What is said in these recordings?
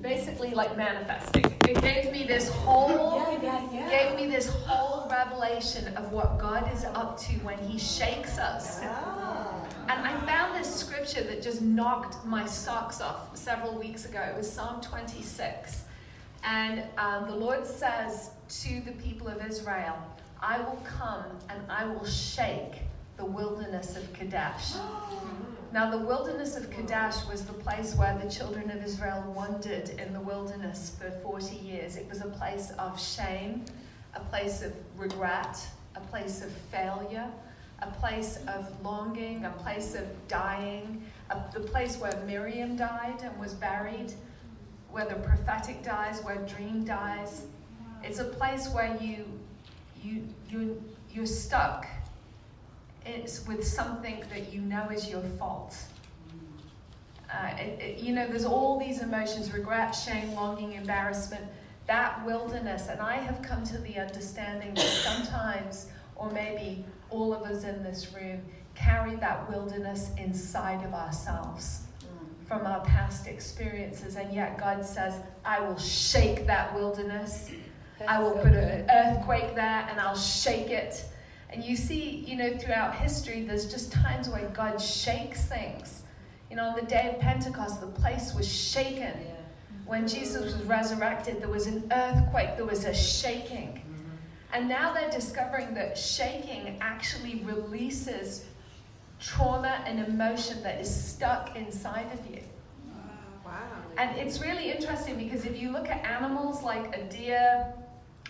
basically like manifesting. It gave me this whole Yeah, yeah, yeah. gave me this whole revelation of what God is up to when He shakes us. Ah. And I found this scripture that just knocked my socks off several weeks ago. It was Psalm 26. And um, the Lord says to the people of Israel, I will come and I will shake the wilderness of Kadesh. Now, the wilderness of Kadesh was the place where the children of Israel wandered in the wilderness for 40 years. It was a place of shame, a place of regret, a place of failure, a place of longing, a place of dying, a, the place where Miriam died and was buried, where the prophetic dies, where dream dies. It's a place where you, you, you, you're stuck it's with something that you know is your fault. Uh, it, it, you know, there's all these emotions regret, shame, longing, embarrassment, that wilderness. And I have come to the understanding that sometimes, or maybe all of us in this room, carry that wilderness inside of ourselves from our past experiences. And yet God says, I will shake that wilderness. I will so put good. an earthquake there and I'll shake it. And you see, you know, throughout history, there's just times where God shakes things. You know, on the day of Pentecost, the place was shaken. When Jesus was resurrected, there was an earthquake, there was a shaking. Mm-hmm. And now they're discovering that shaking actually releases trauma and emotion that is stuck inside of you. Wow. And it's really interesting because if you look at animals like a deer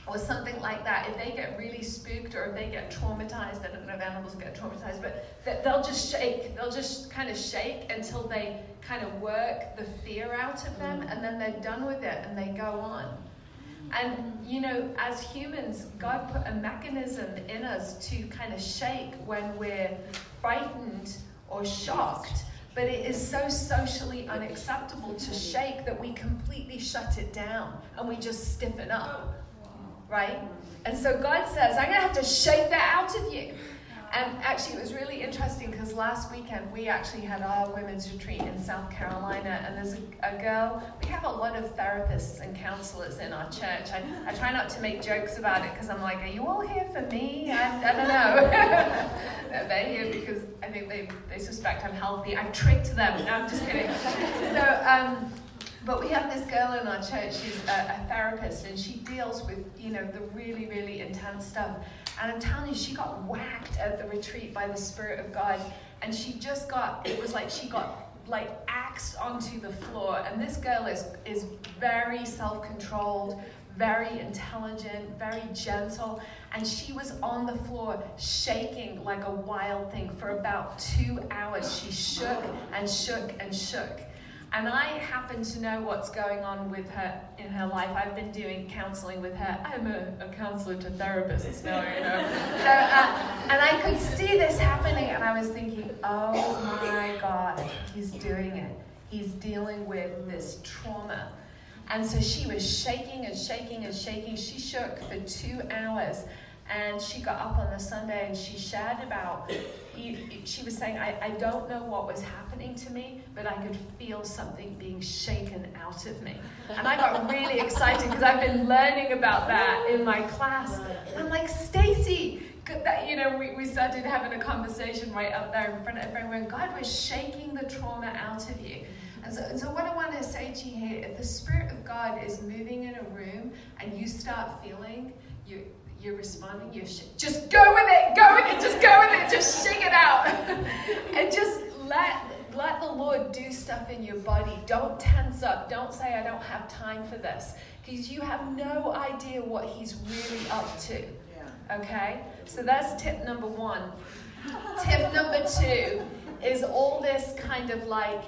or something like that, if they get really spooked or if they get traumatized, I don't know if animals get traumatized, but they'll just shake. They'll just kind of shake until they kind of work the fear out of them and then they're done with it and they go on. And you know, as humans, God put a mechanism in us to kind of shake when we're frightened or shocked. But it is so socially unacceptable to shake that we completely shut it down and we just stiffen up. Right? And so God says, I'm going to have to shake that out of you. And actually, it was really interesting because last weekend we actually had our women's retreat in South Carolina, and there's a, a girl. We have a lot of therapists and counselors in our church. I, I try not to make jokes about it because I'm like, are you all here for me? I, I don't know. They're here because I think they, they suspect I'm healthy. I tricked them. No, I'm just kidding. So, um, but we have this girl in our church, she's a, a therapist, and she deals with, you know, the really, really intense stuff. And I'm telling you, she got whacked at the retreat by the Spirit of God. And she just got, it was like she got like axed onto the floor. And this girl is, is very self controlled, very intelligent, very gentle. And she was on the floor shaking like a wild thing for about two hours. She shook and shook and shook. And I happen to know what's going on with her in her life. I've been doing counseling with her. I'm a, a counselor to therapists now, you know. So, uh, and I could see this happening, and I was thinking, oh my God, he's doing it. He's dealing with this trauma. And so she was shaking and shaking and shaking. She shook for two hours. And she got up on the Sunday and she shared about, she was saying, I, I don't know what was happening to me, but I could feel something being shaken out of me. And I got really excited because I've been learning about that in my class. I'm like, Stacy, you know, we, we started having a conversation right up there in front of everyone. God was shaking the trauma out of you. And so, and so, what I want to say to you here, if the Spirit of God is moving in a room and you start feeling you're responding, you're sh- just go with it, go with it, just go with it, just shake it out. and just let, let the Lord do stuff in your body. Don't tense up. Don't say, I don't have time for this. Because you have no idea what He's really up to. Yeah. Okay? So that's tip number one. tip number two is all this kind of like,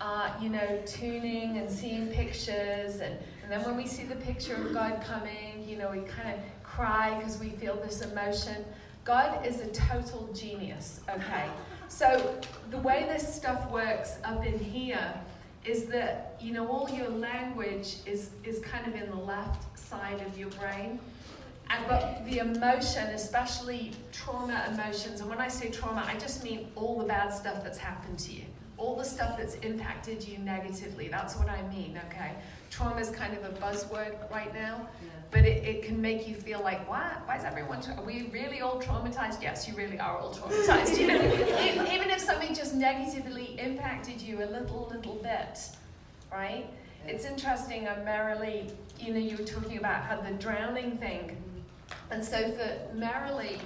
uh, you know, tuning and seeing pictures. And, and then when we see the picture of God coming, you know, we kind of cry because we feel this emotion. God is a total genius, okay? So the way this stuff works up in here is that, you know, all your language is, is kind of in the left side of your brain. And, but the emotion, especially trauma emotions, and when I say trauma, I just mean all the bad stuff that's happened to you. all the stuff that's impacted you negatively. That's what I mean, okay? Trauma is kind of a buzzword right now, yeah. But it, it can make you feel like, why? Why is everyone, tra- are we really all traumatized? Yes, you really are all traumatized. you know? Even if something just negatively impacted you a little, little bit, right? It's interesting, uh, Marilee, you know, you were talking about how the drowning thing. And so for Marilee,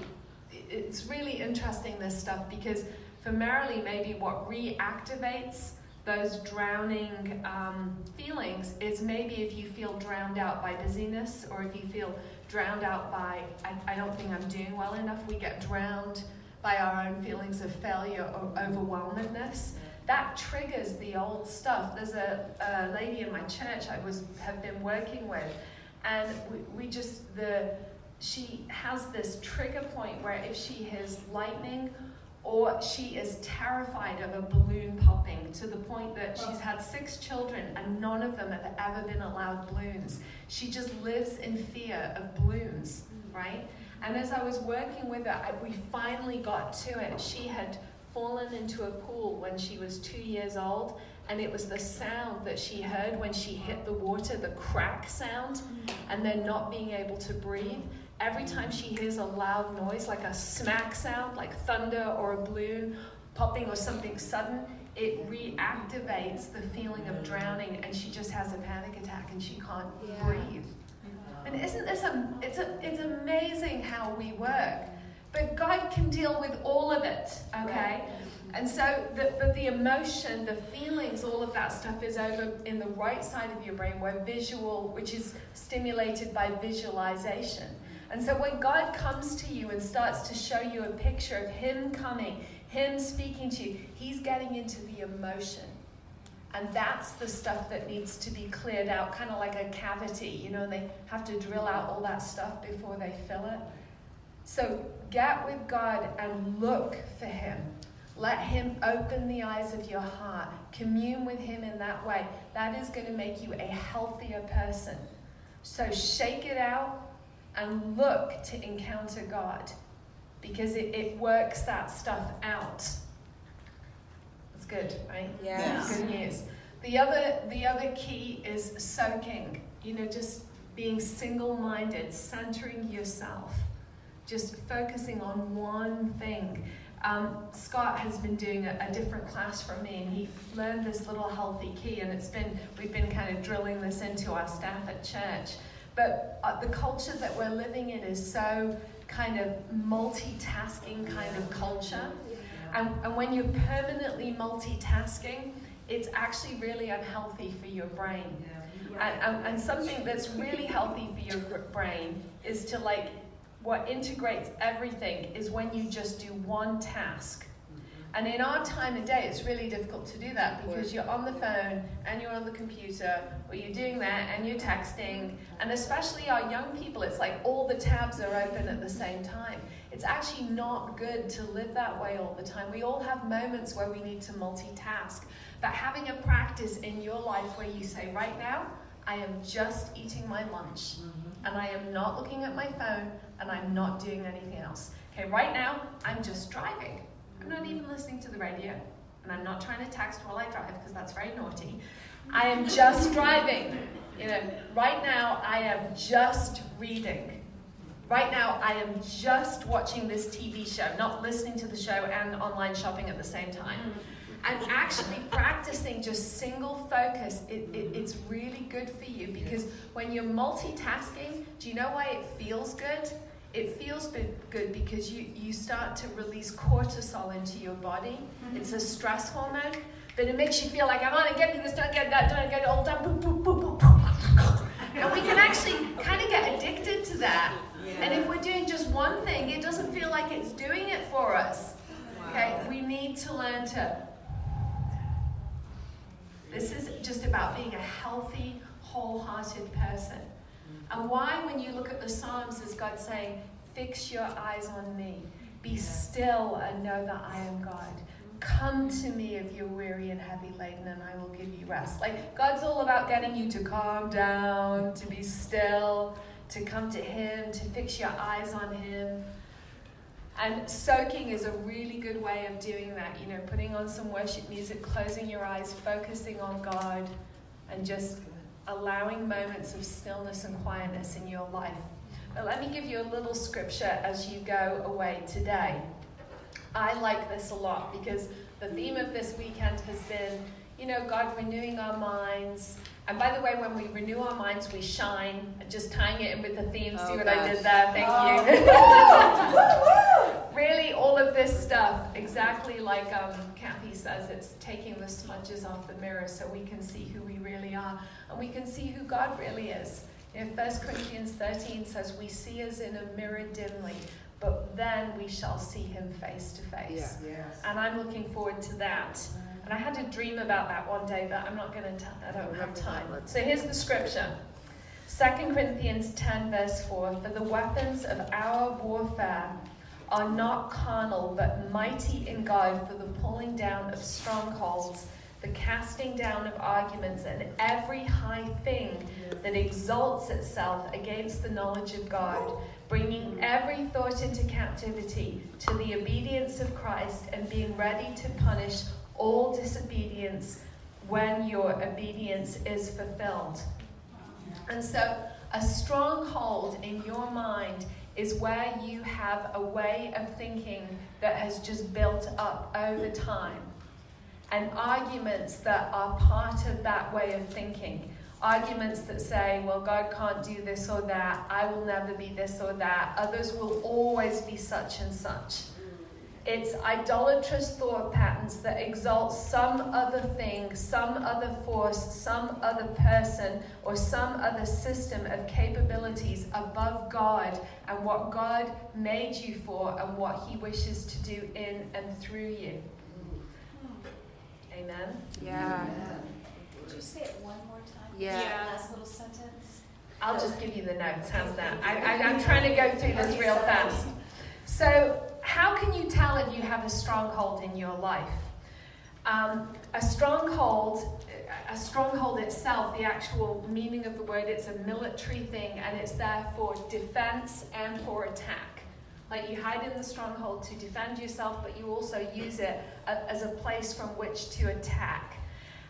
it's really interesting, this stuff, because for Marilee, maybe what reactivates those drowning um, feelings is maybe if you feel drowned out by busyness or if you feel drowned out by, I, I don't think I'm doing well enough, we get drowned by our own feelings of failure or overwhelmedness. That triggers the old stuff. There's a, a lady in my church I was have been working with, and we, we just the she has this trigger point where if she hears lightning or she is terrified of a balloon popping to the point that she's had six children and none of them have ever been allowed balloons. She just lives in fear of balloons, mm. right? And as I was working with her, I, we finally got to it. She had fallen into a pool when she was two years old, and it was the sound that she heard when she hit the water, the crack sound, mm. and then not being able to breathe every time she hears a loud noise, like a smack sound, like thunder or a balloon popping or something sudden, it reactivates the feeling of drowning and she just has a panic attack and she can't yeah. breathe. And isn't this a, it's a, it's amazing how we work. But God can deal with all of it, okay? And so, the, but the emotion, the feelings, all of that stuff is over in the right side of your brain where visual, which is stimulated by visualization. And so when God comes to you and starts to show you a picture of Him coming, Him speaking to you, He's getting into the emotion. And that's the stuff that needs to be cleared out, kind of like a cavity, you know, they have to drill out all that stuff before they fill it. So get with God and look for Him. Let Him open the eyes of your heart. Commune with Him in that way. That is going to make you a healthier person. So shake it out, and look to encounter God because it, it works that stuff out. That's good, right? Yes. Good news. The other, the other key is soaking. You know, just being single minded, centering yourself, just focusing on one thing. Um, Scott has been doing a, a, different class from me, and he learned this little healthy key, and it's been we've been kind of drilling this into our staff at church. But uh, the culture that we're living in is so kind of multitasking kind of culture. And, and when you're permanently multitasking, it's actually really unhealthy for your brain. And, and, and something that's really healthy for your brain is to like, what integrates everything is when you just do one task and in our time of day, it's really difficult to do that because you're on the phone and you're on the computer, or you're doing that and you're texting. And especially our young people, it's like all the tabs are open at the same time. It's actually not good to live that way all the time. We all have moments where we need to multitask. But having a practice in your life where you say, right now, I am just eating my lunch, mm-hmm. and I am not looking at my phone, and I'm not doing anything else. Okay, right now, I'm just driving. I'm not even listening to the radio, and I'm not trying to text while I drive because that's very naughty. I am just driving. You know, right now I am just reading. Right now I am just watching this TV show, not listening to the show and online shopping at the same time. Mm. And actually practicing just single focus, it, it, it's really good for you because when you're multitasking, do you know why it feels good? It feels good because you, you start to release cortisol into your body. Mm-hmm. It's a stress hormone, but it makes you feel like I'm on getting this done, get that done, get it all done. Boop, boop, boop, boop, and we can actually kind of get addicted to that. Yeah. And if we're doing just one thing, it doesn't feel like it's doing it for us. Wow. Okay, we need to learn to. This is just about being a healthy, wholehearted person. And why, when you look at the Psalms, is God saying, Fix your eyes on me, be still and know that I am God. Come to me if you're weary and heavy laden, and I will give you rest. Like, God's all about getting you to calm down, to be still, to come to Him, to fix your eyes on Him. And soaking is a really good way of doing that. You know, putting on some worship music, closing your eyes, focusing on God, and just allowing moments of stillness and quietness in your life. But let me give you a little scripture as you go away today. I like this a lot because the theme of this weekend has been, you know, God renewing our minds. And by the way, when we renew our minds, we shine. Just tying it in with the theme. Oh, See what gosh. I did there? Thank oh. you. really, all of this stuff, exactly like um, Kathy says, it's taking the smudges off the mirror so we can see who we really are and we can see who God really is. You know, 1 Corinthians 13 says, We see as in a mirror dimly, but then we shall see him face to face. And I'm looking forward to that. And I had a dream about that one day, but I'm not going to tell, I don't have time. So here's the scripture 2 Corinthians 10, verse 4 For the weapons of our warfare are not carnal, but mighty in God for the pulling down of strongholds the casting down of arguments and every high thing that exalts itself against the knowledge of God, bringing every thought into captivity to the obedience of Christ and being ready to punish all disobedience when your obedience is fulfilled. And so, a stronghold in your mind is where you have a way of thinking that has just built up over time and arguments that are part of that way of thinking. Arguments that say, well, God can't do this or that, I will never be this or that, others will always be such and such. It's idolatrous thought patterns that exalt some other thing, some other force, some other person, or some other system of capabilities above God and what God made you for and what He wishes to do in and through you. Amen? Yeah. Would you say it one more time? Yeah. yeah. Last little sentence. I'll just give you the notes. How's that? I, I, I'm trying to go through this real fast. So, how can you tell if you have a stronghold in your life? Um, a stronghold, a stronghold itself, the actual meaning of the word, it's a military thing and it's there for defense and for attack. Like you hide in the stronghold to defend yourself, but you also use it as a place from which to attack.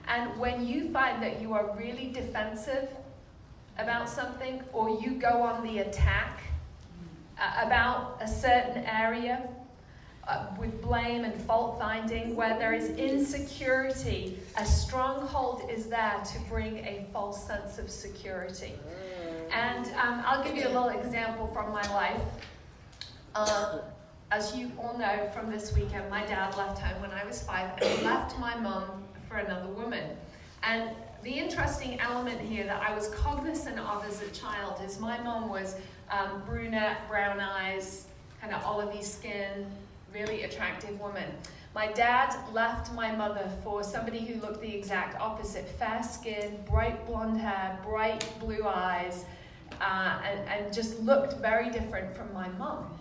And when you find that you are really defensive about something, or you go on the attack uh, about a certain area, uh, with blame and fault finding, where there is insecurity, a stronghold is there to bring a false sense of security. And um, I'll give you a little example from my life. Uh, as you all know from this weekend, my dad left home when I was five and he left my mum for another woman. And the interesting element here that I was cognizant of as a child is my mom was um, brunette, brown eyes, kind of olivey skin, really attractive woman. My dad left my mother for somebody who looked the exact opposite fair skin, bright blonde hair, bright blue eyes, uh, and, and just looked very different from my mom.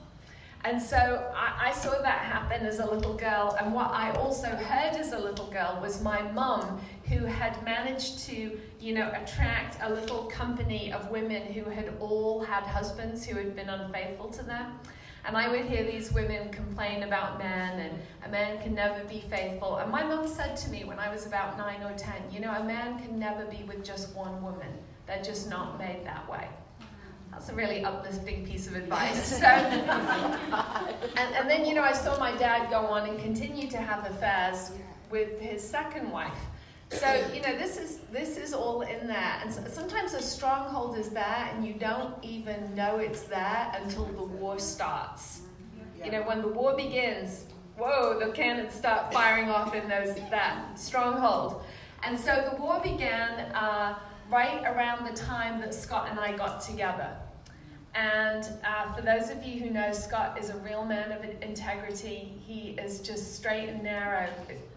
And so I, I, saw that happen as a little girl. And what I also heard as a little girl was my mum, who had managed to, you know, attract a little company of women who had all had husbands who had been unfaithful to them. And I would hear these women complain about men, and a man can never be faithful. And my mum said to me when I was about nine or ten, you know, a man can never be with just one woman. They're just not made that way. That's a really uplifting piece of advice. So, and, and then, you know, I saw my dad go on and continue to have affairs with his second wife. So, you know, this is this is all in there. And so, sometimes a stronghold is there and you don't even know it's there until the war starts. You know, when the war begins, whoa, the cannons start firing off in those that stronghold. And so the war began uh, right around the time that Scott and I got together. And uh, for those of you who know, Scott is a real man of integrity. He is just straight and narrow,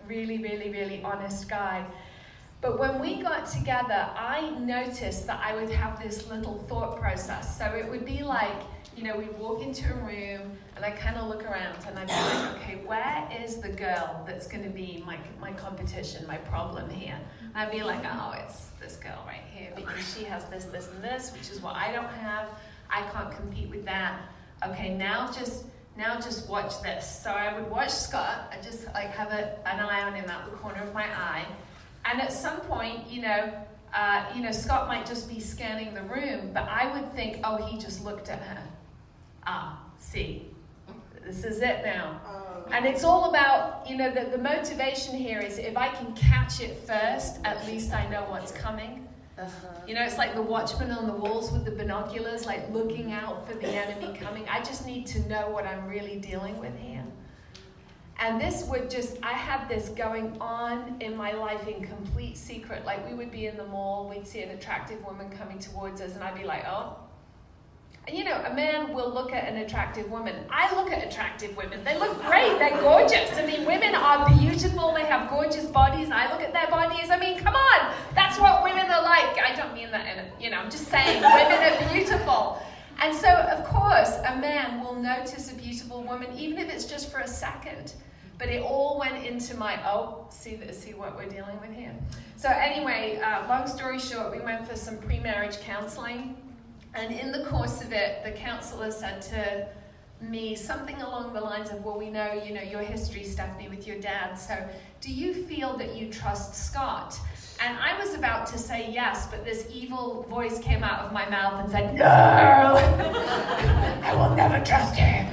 really, really, really honest guy. But when we got together, I noticed that I would have this little thought process. So it would be like, you know, we'd walk into a room and I kind of look around and I'd be like, okay, where is the girl that's going to be my, my competition, my problem here? I'd be like, oh, it's this girl right here because she has this, this, and this, which is what I don't have. I can't compete with that. Okay, now just now just watch this. So I would watch Scott. I just like have a, an eye on him out the corner of my eye. And at some point, you know, uh, you know, Scott might just be scanning the room, but I would think, oh, he just looked at her. Ah, see, this is it now. Oh. And it's all about, you know, the, the motivation here is if I can catch it first, at least I know what's coming. Uh-huh. You know, it's like the watchman on the walls with the binoculars, like looking out for the enemy coming. I just need to know what I'm really dealing with here. And this would just, I had this going on in my life in complete secret. Like we would be in the mall, we'd see an attractive woman coming towards us, and I'd be like, oh. You know, a man will look at an attractive woman. I look at attractive women. They look great, they're gorgeous. I mean, women are beautiful, they have gorgeous bodies. I look at their bodies. I mean, come on, that's what women are like. I don't mean that in a, you know, I'm just saying, women are beautiful. And so, of course, a man will notice a beautiful woman, even if it's just for a second. But it all went into my, oh, see, see what we're dealing with here. So, anyway, uh, long story short, we went for some pre marriage counseling. And in the course of it, the counselor said to me something along the lines of, well, we know, you know, your history, Stephanie, with your dad. So, do you feel that you trust Scott? And I was about to say yes, but this evil voice came out of my mouth and said, No! I will never trust him.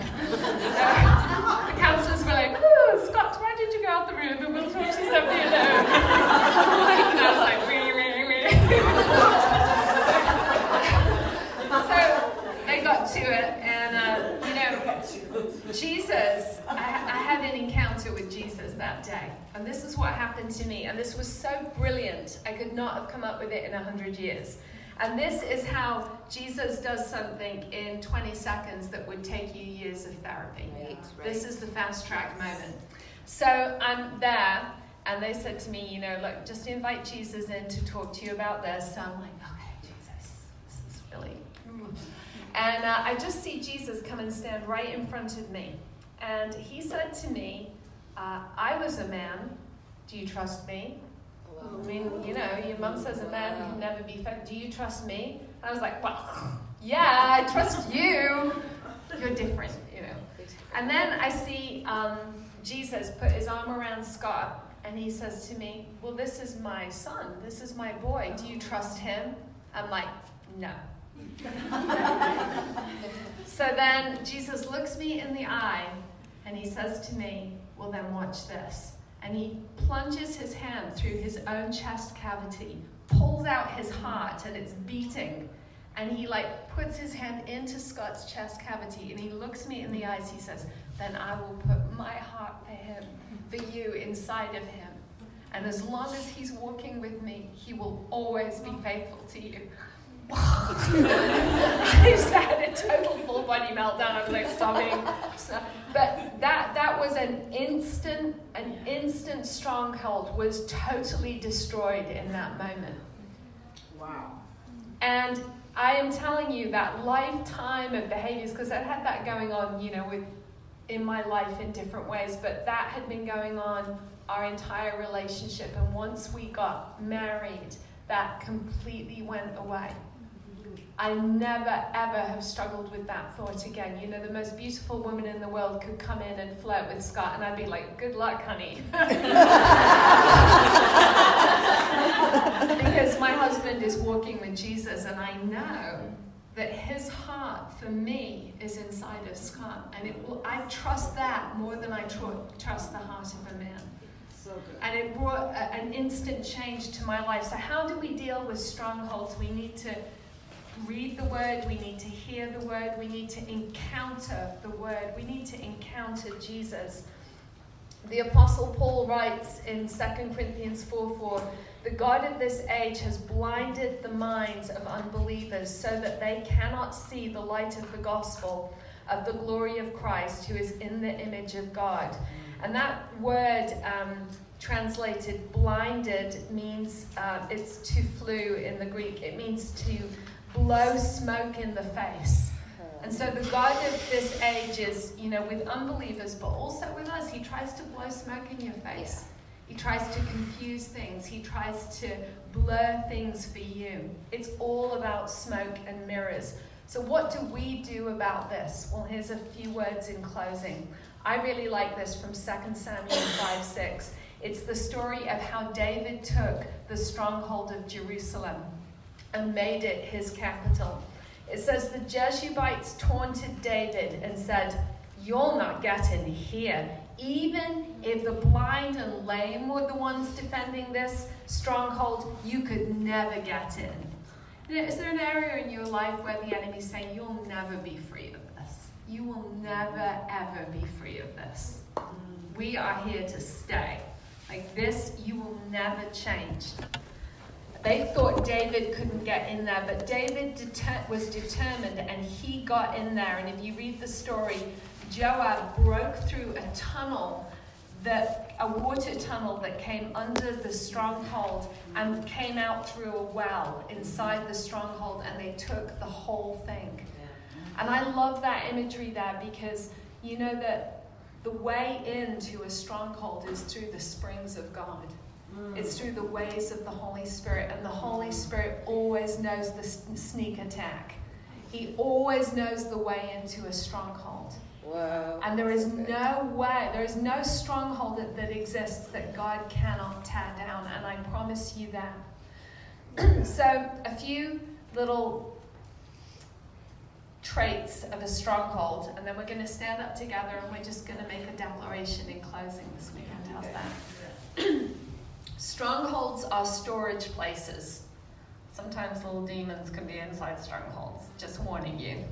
That day. And this is what happened to me. And this was so brilliant, I could not have come up with it in a hundred years. And this is how Jesus does something in 20 seconds that would take you years of therapy. Right, right. This is the fast track moment. So I'm there, and they said to me, you know, look, just invite Jesus in to talk to you about this. So I'm like, okay, Jesus, this is really. And uh, I just see Jesus come and stand right in front of me. And he said to me, uh, I was a man. Do you trust me? I mean, you know, your mum says a man can never be fed. Do you trust me? And I was like, well, yeah, I trust you. You're different, you know. And then I see um, Jesus put his arm around Scott and he says to me, Well, this is my son. This is my boy. Do you trust him? I'm like, No. so then Jesus looks me in the eye and he says to me, Well, then watch this. And he plunges his hand through his own chest cavity, pulls out his heart, and it's beating. And he like puts his hand into Scott's chest cavity and he looks me in the eyes. He says, Then I will put my heart for him, for you inside of him. And as long as he's walking with me, he will always be faithful to you. I just had a total full body meltdown. I was like sobbing. So, but that that was an instant, an instant stronghold was totally destroyed in that moment. Wow. And I am telling you that lifetime of behaviors, because I had that going on, you know, with in my life in different ways, but that had been going on our entire relationship. And once we got married, that completely went away. I never ever have struggled with that thought again. You know, the most beautiful woman in the world could come in and flirt with Scott, and I'd be like, good luck, honey. because my husband is walking with Jesus, and I know that his heart for me is inside of Scott, and it will, I trust that more than I tr- trust the heart of a man. So. And it brought a, an instant change to my life. So, how do we deal with strongholds? We need to read the word, we need to hear the word, we need to encounter the word, we need to encounter Jesus. The Apostle Paul writes in 2 Corinthians 4 4 The God of this age has blinded the minds of unbelievers so that they cannot see the light of the gospel of the glory of Christ, who is in the image of God. And that word um, translated blinded means uh, it's tuphloo in the Greek, it means to blow smoke in the face. And so the God of this age is, you know, with unbelievers, but also with us, he tries to blow smoke in your face. He tries to confuse things. He tries to blur things for you. It's all about smoke and mirrors. So, what do we do about this? Well, here's a few words in closing. I really like this from 2 Samuel 5 6. It's the story of how David took the stronghold of Jerusalem and made it his capital. It says the Jebusites taunted David and said, You'll not get in here. Even if the blind and lame were the ones defending this stronghold, you could never get in. Is there an area in your life where the enemy's saying, You'll never be free of this? You will never, ever be free of this. We are here to stay. Like this, you will never change. They thought David couldn't get in there, but David deter- was determined and he got in there. And if you read the story, Joab broke through a tunnel that a water tunnel that came under the stronghold and came out through a well inside the stronghold and they took the whole thing. And I love that imagery there because you know that the way into a stronghold is through the springs of God. It's through the ways of the Holy Spirit, and the Holy Spirit always knows the sneak attack. He always knows the way into a stronghold. Wow. And there is no way, there is no stronghold that, that exists that God cannot tear down, and I promise you that. so, a few little traits of a stronghold, and then we're going to stand up together and we're just going to make a declaration in closing this weekend. How's that? Strongholds are storage places. Sometimes little demons can be inside strongholds. Just warning you.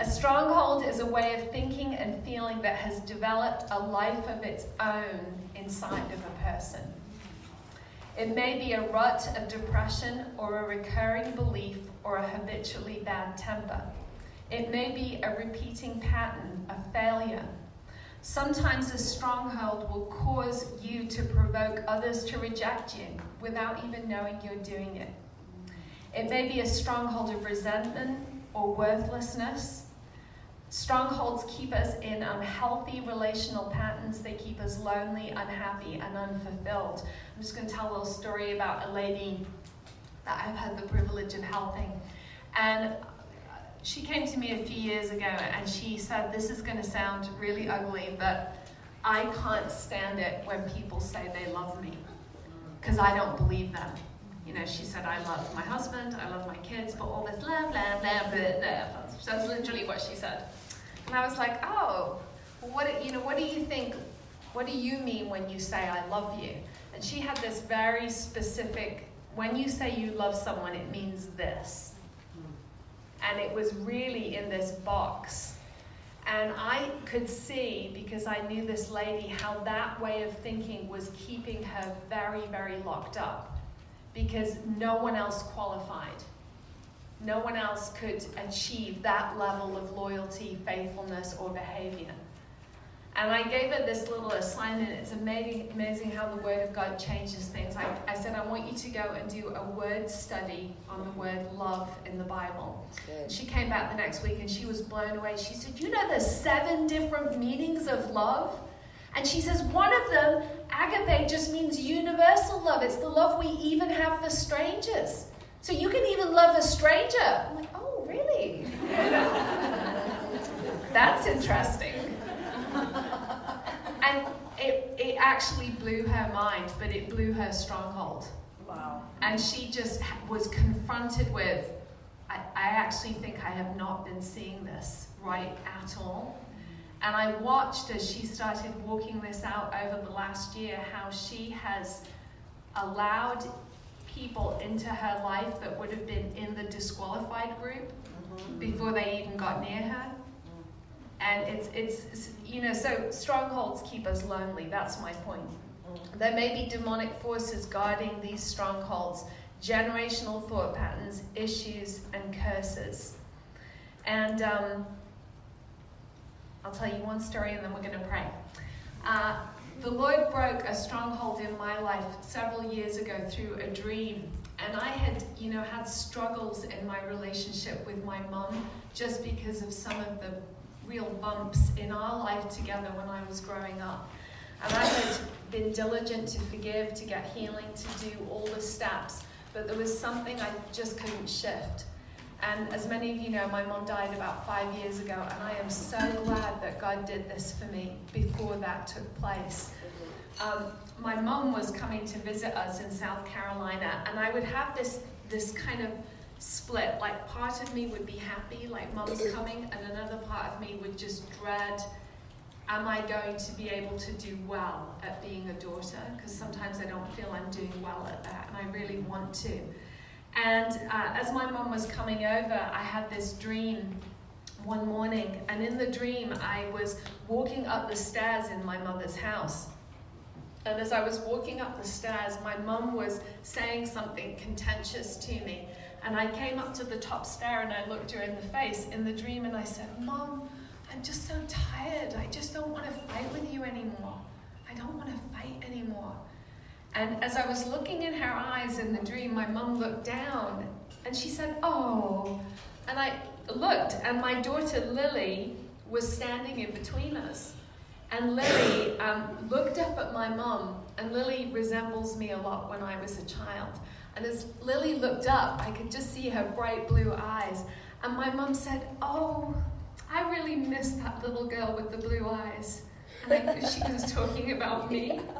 a stronghold is a way of thinking and feeling that has developed a life of its own inside of a person. It may be a rut of depression or a recurring belief or a habitually bad temper. It may be a repeating pattern of failure Sometimes a stronghold will cause you to provoke others to reject you without even knowing you're doing it. It may be a stronghold of resentment or worthlessness. Strongholds keep us in unhealthy relational patterns. They keep us lonely, unhappy, and unfulfilled. I'm just going to tell a little story about a lady that I've had the privilege of helping. And she came to me a few years ago and she said, This is going to sound really ugly, but I can't stand it when people say they love me because I don't believe them. You know, she said, I love my husband, I love my kids, but all this blah, blah, blah, blah, blah. That's literally what she said. And I was like, oh, what, you know, what do you think, what do you mean when you say I love you? And she had this very specific, when you say you love someone, it means this and it was really in this box. And I could see, because I knew this lady, how that way of thinking was keeping her very, very locked up because no one else qualified. No one else could achieve that level of loyalty, faithfulness, or behavior. And I gave her this little assignment. It's amazing, amazing how the Word of God changes things. I, I said, I want you to go and do a word study on the word love in the Bible. She came back the next week and she was blown away. She said, You know, there's seven different meanings of love. And she says, One of them, agape, just means universal love. It's the love we even have for strangers. So you can even love a stranger. I'm like, Oh, really? That's interesting and it, it actually blew her mind, but it blew her stronghold. Wow. And she just was confronted with, I, I actually think I have not been seeing this right at all. And I watched as she started walking this out over the last year how she has allowed people into her life that would have been in the disqualified group mm-hmm. before they even got near her and it's, it's, you know, so strongholds keep us lonely. That's my point. There may be demonic forces guarding these strongholds, generational thought patterns, issues, and curses. And um, I'll tell you one story and then we're going to pray. Uh, the Lord broke a stronghold in my life several years ago through a dream. And I had, you know, had struggles in my relationship with my mom just because of some of the real bumps in our life together when I was growing up. And I had been diligent to forgive, to get healing, to do all the steps, but there was something I just couldn't shift. And as many of you know, my mom died about five years ago, and I am so glad that God did this for me before that took place. Um, my mom was coming to visit us in South Carolina, and I would have this this kind of split. Like part of me would be happy, like mom's coming, and another part of me would just dread. Am I going to be able to do well at being a daughter? Because sometimes I don't feel I'm doing well at that, and I really want to. And uh, as my mom was coming over, I had this dream one morning, and in the dream, I was walking up the stairs in my mother's house. And as I was walking up the stairs, my mum was saying something contentious to me. And I came up to the top stair and I looked her in the face in the dream and I said, Mom, I'm just so tired. I just don't want to fight with you anymore. I don't want to fight anymore. And as I was looking in her eyes in the dream, my mum looked down and she said, Oh. And I looked, and my daughter Lily was standing in between us. And Lily um, looked up at my mum, and Lily resembles me a lot when I was a child. And as Lily looked up, I could just see her bright blue eyes. And my mum said, Oh, I really miss that little girl with the blue eyes. And I knew she was talking about me.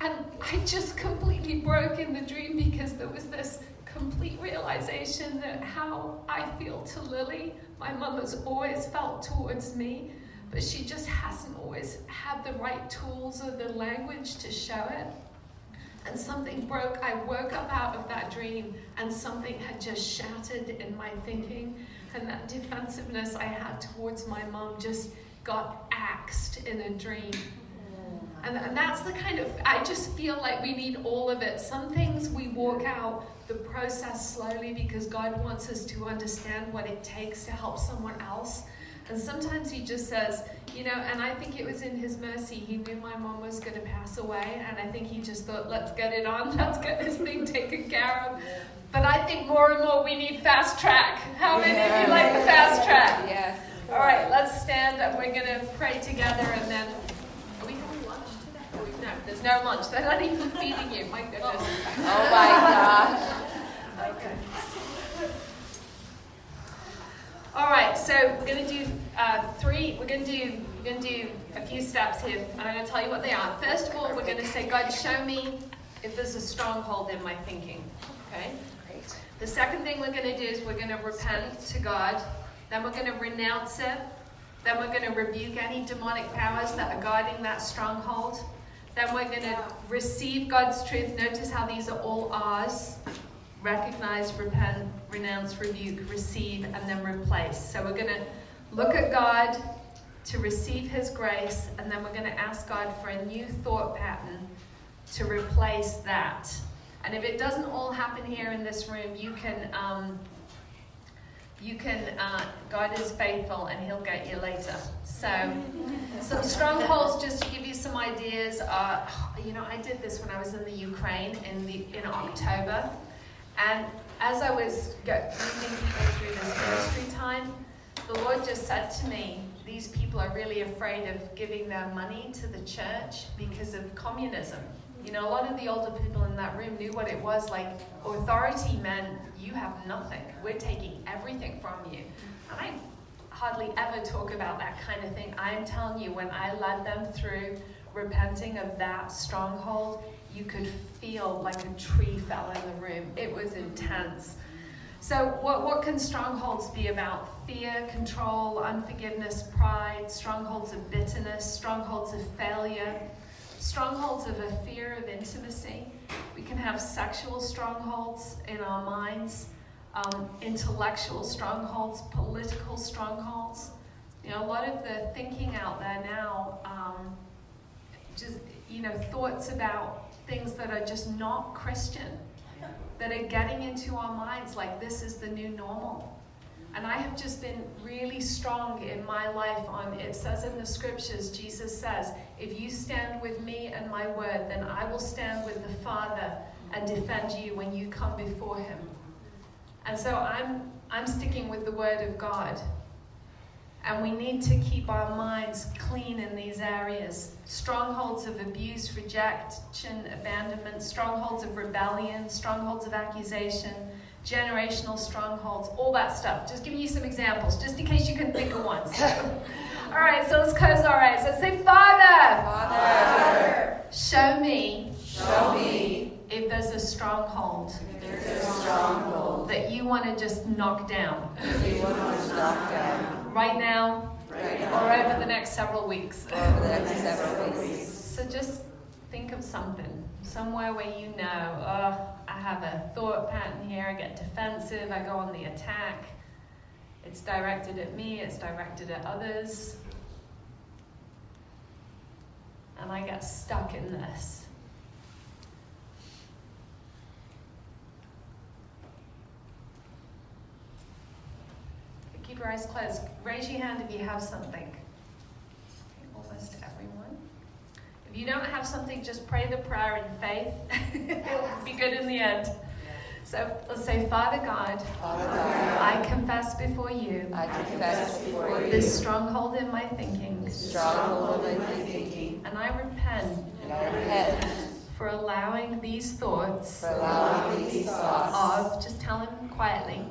And I just completely broke in the dream because there was this complete realization that how I feel to Lily, my mum has always felt towards me, but she just hasn't always had the right tools or the language to show it. And something broke. I woke up out of that dream and something had just shattered in my thinking. And that defensiveness I had towards my mom just got axed in a dream. And, and that's the kind of, I just feel like we need all of it. Some things we walk out the process slowly because God wants us to understand what it takes to help someone else. And sometimes He just says, you know, and I think it was in His mercy. He knew my mom was going to pass away, and I think He just thought, let's get it on, let's get this thing taken care of. But I think more and more we need fast track. How many of you like the fast track? Yeah. All right, let's stand up. We're going to pray together, and then. Are we having lunch today? No, there's no lunch. They're not even feeding you. My goodness. Oh my gosh. Okay. All right, so we're going to do uh, three. We're going to do we're going to do a few steps here, and I'm going to tell you what they are. First of all, we're going to say, God, show me if there's a stronghold in my thinking. Okay. Great. The second thing we're going to do is we're going to repent to God. Then we're going to renounce it. Then we're going to rebuke any demonic powers that are guarding that stronghold. Then we're going to receive God's truth. Notice how these are all ours recognize, repent, renounce, rebuke, receive, and then replace. So we're going to look at God to receive His grace, and then we're going to ask God for a new thought pattern to replace that. And if it doesn't all happen here in this room, you can. Um, you can, uh, God is faithful and He'll get you later. So, some strongholds, just to give you some ideas. Uh, you know, I did this when I was in the Ukraine in the in October, and as I was people through this ministry time, the Lord just said to me, "These people are really afraid of giving their money to the church because of communism." You know, a lot of the older people in that room knew what it was like. Authority meant you have nothing. We're taking everything from you. And I hardly ever talk about that kind of thing. I am telling you, when I led them through repenting of that stronghold, you could feel like a tree fell in the room. It was intense. So, what, what can strongholds be about? Fear, control, unforgiveness, pride, strongholds of bitterness, strongholds of failure, strongholds of a fear of intimacy. We can have sexual strongholds in our minds, um, intellectual strongholds, political strongholds. You know, a lot of the thinking out there now, um, just, you know, thoughts about things that are just not Christian, that are getting into our minds like this is the new normal. And I have just been really strong in my life on it says in the scriptures, Jesus says, if you stand with me and my word, then I will stand with the Father and defend you when you come before him. And so I'm I'm sticking with the word of God. And we need to keep our minds clean in these areas. Strongholds of abuse, rejection, abandonment, strongholds of rebellion, strongholds of accusation, generational strongholds, all that stuff. Just giving you some examples, just in case you can think of one. All right, so let's close our eyes. Let's say, Father, Father, show me show me if there's a stronghold there's a stronghold that you want to just knock down you want to knock down right now right or over the next several weeks. over the next several weeks. So just think of something, somewhere where you know, oh, have a thought pattern here, I get defensive, I go on the attack. It's directed at me, it's directed at others. And I get stuck in this. Keep your eyes closed. Raise your hand if you have something. Okay, Almost everyone. If you don't have something, just pray the prayer in faith. It'll be good in the end. So let's say, Father God, Father God, I confess before you I confess before you this stronghold in my thinking, stronghold in my thinking, and I repent and I repent for allowing these thoughts for allowing these thoughts of, just tell him quietly,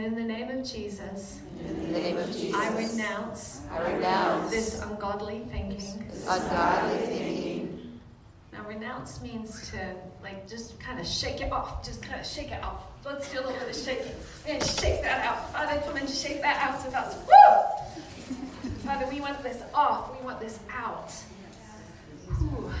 and in the name of Jesus, in the name of Jesus. I renounce I renounce this ungodly thinking. this ungodly thinking. Now, renounce means to, like, just kind of shake it off. Just kind of shake it off. Let's do a little bit of shaking. And shake that out. Father, come and shake that out of us. Woo! Father, we want this off. We want this out. Ooh.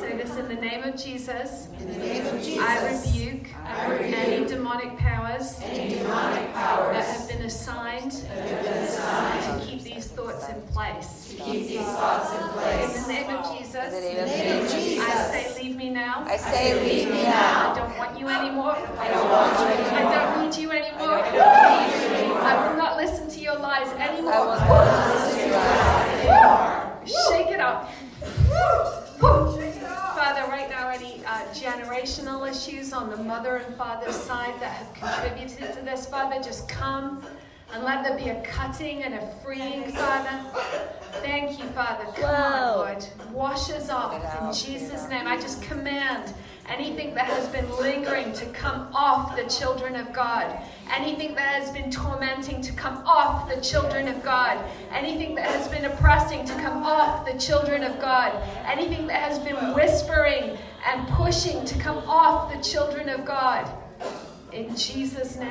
Say this in the name of Jesus. In the name of Jesus. I rebuke, I rebuke any demonic powers any demonic powers that have been assigned have been assigned to keep these thoughts in place. to keep these thoughts in In the name of In the Jesus, name of Jesus. I say, leave me now. I say, leave me I now. don't want you anymore. I don't want you anymore. I don't need you anymore. I don't need you anymore. I will not listen to your lies I will anymore. not listen to your lies anymore. Shake it up. Woo. Father, right now, any uh, generational issues on the mother and father's side that have contributed to this, Father, just come and let there be a cutting and a freeing, Father. Thank you, Father. Come on, Whoa. Lord. Wash us off in Jesus' name. I just command anything that has been lingering to come off the children of God. Anything that has been tormenting to come off the children of God. Anything that has been oppressing to come off the children of God. Anything that has been whispering to come off the children of God. In Jesus' name.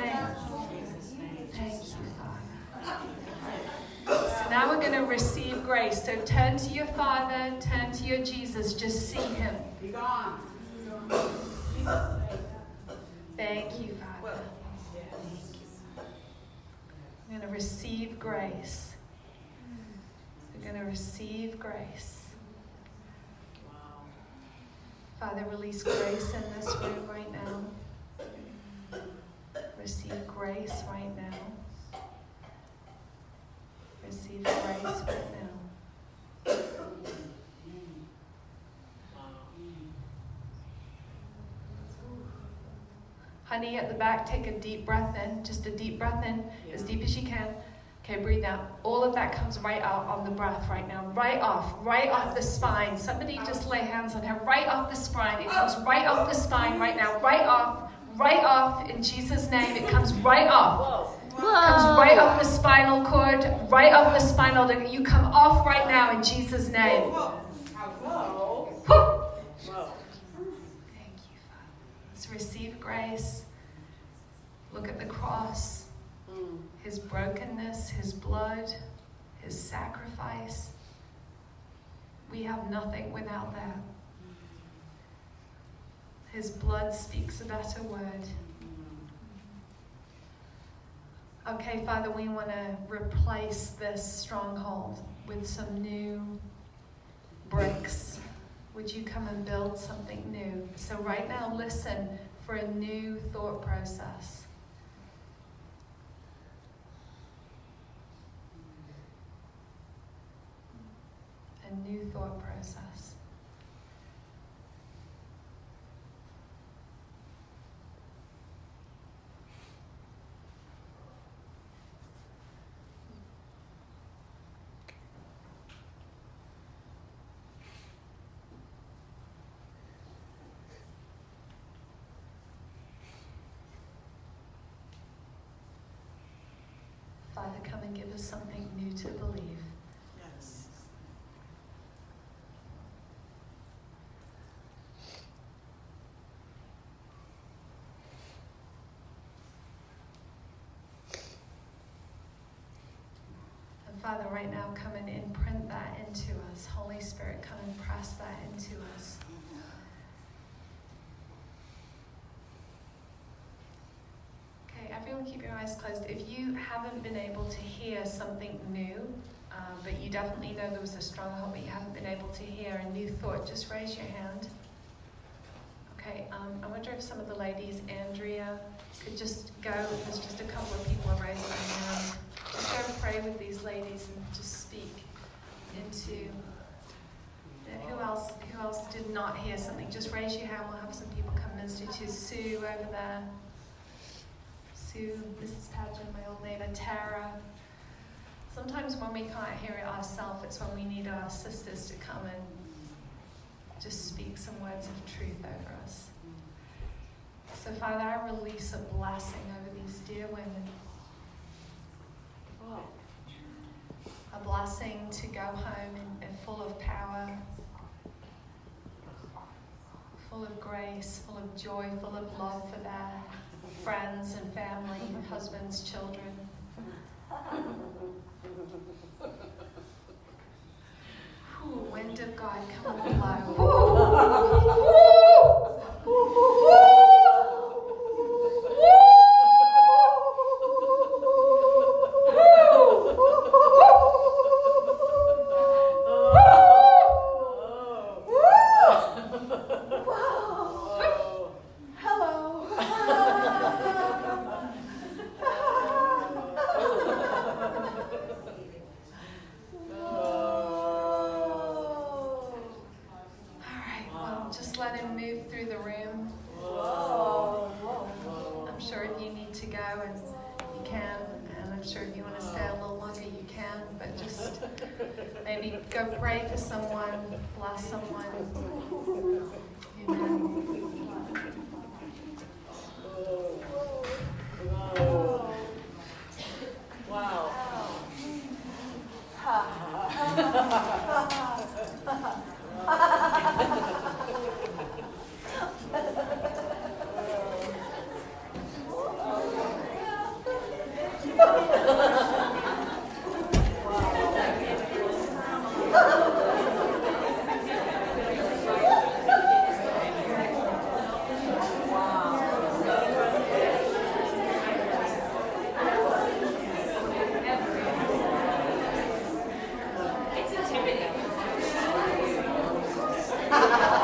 Thank you, Father. So now we're going to receive grace. So turn to your Father, turn to your Jesus. Just see Him. Be gone. Thank you, Father. I'm going to receive grace. We're going to receive grace. Father, release grace in this room right now. Receive grace right now. Receive grace right now. Honey, at the back, take a deep breath in. Just a deep breath in, as deep as you can. Okay, breathe out. All of that comes right out on the breath right now. Right off, right off the spine. Somebody just lay hands on her. Right off the spine. It comes right off the spine right now. Right off, right off in Jesus' name. It comes right off. Comes right off the spinal cord, right off the spinal. You come off right now in Jesus' name. Whoa. Whoa. Thank you, Father. Let's receive grace. Look at the cross, brokenness, his blood, his sacrifice. We have nothing without that. His blood speaks a better word. Okay, Father, we want to replace this stronghold with some new bricks. Would you come and build something new? So, right now, listen for a new thought process. new thought process. Father, come and give us something new to believe. Father, right now, come and imprint that into us. Holy Spirit, come and press that into us. Okay, everyone keep your eyes closed. If you haven't been able to hear something new, um, but you definitely know there was a stronghold, but you haven't been able to hear a new thought, just raise your hand. Okay, um, I wonder if some of the ladies, Andrea, could just go. There's just a couple of people raised their hand. Just go and pray with these ladies and just speak into. Who else? Who else did not hear something? Just raise your hand. We'll have some people come minister to Sue over there. Sue, Mrs. Paget, my old neighbor Tara. Sometimes when we can't hear it ourselves, it's when we need our sisters to come and just speak some words of truth over us. So, Father, I release a blessing over these dear women. A blessing to go home and, and full of power, full of grace, full of joy, full of love for their friends and family, husbands, children. Ooh, wind of God, come and Wow. Ha ha ha.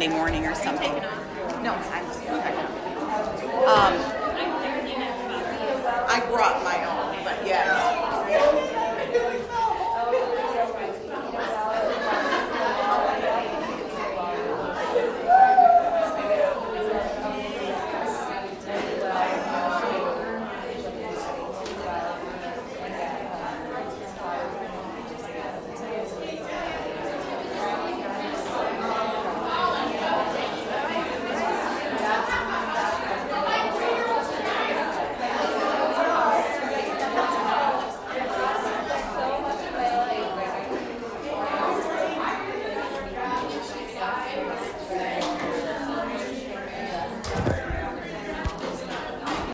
Sunday morning or something.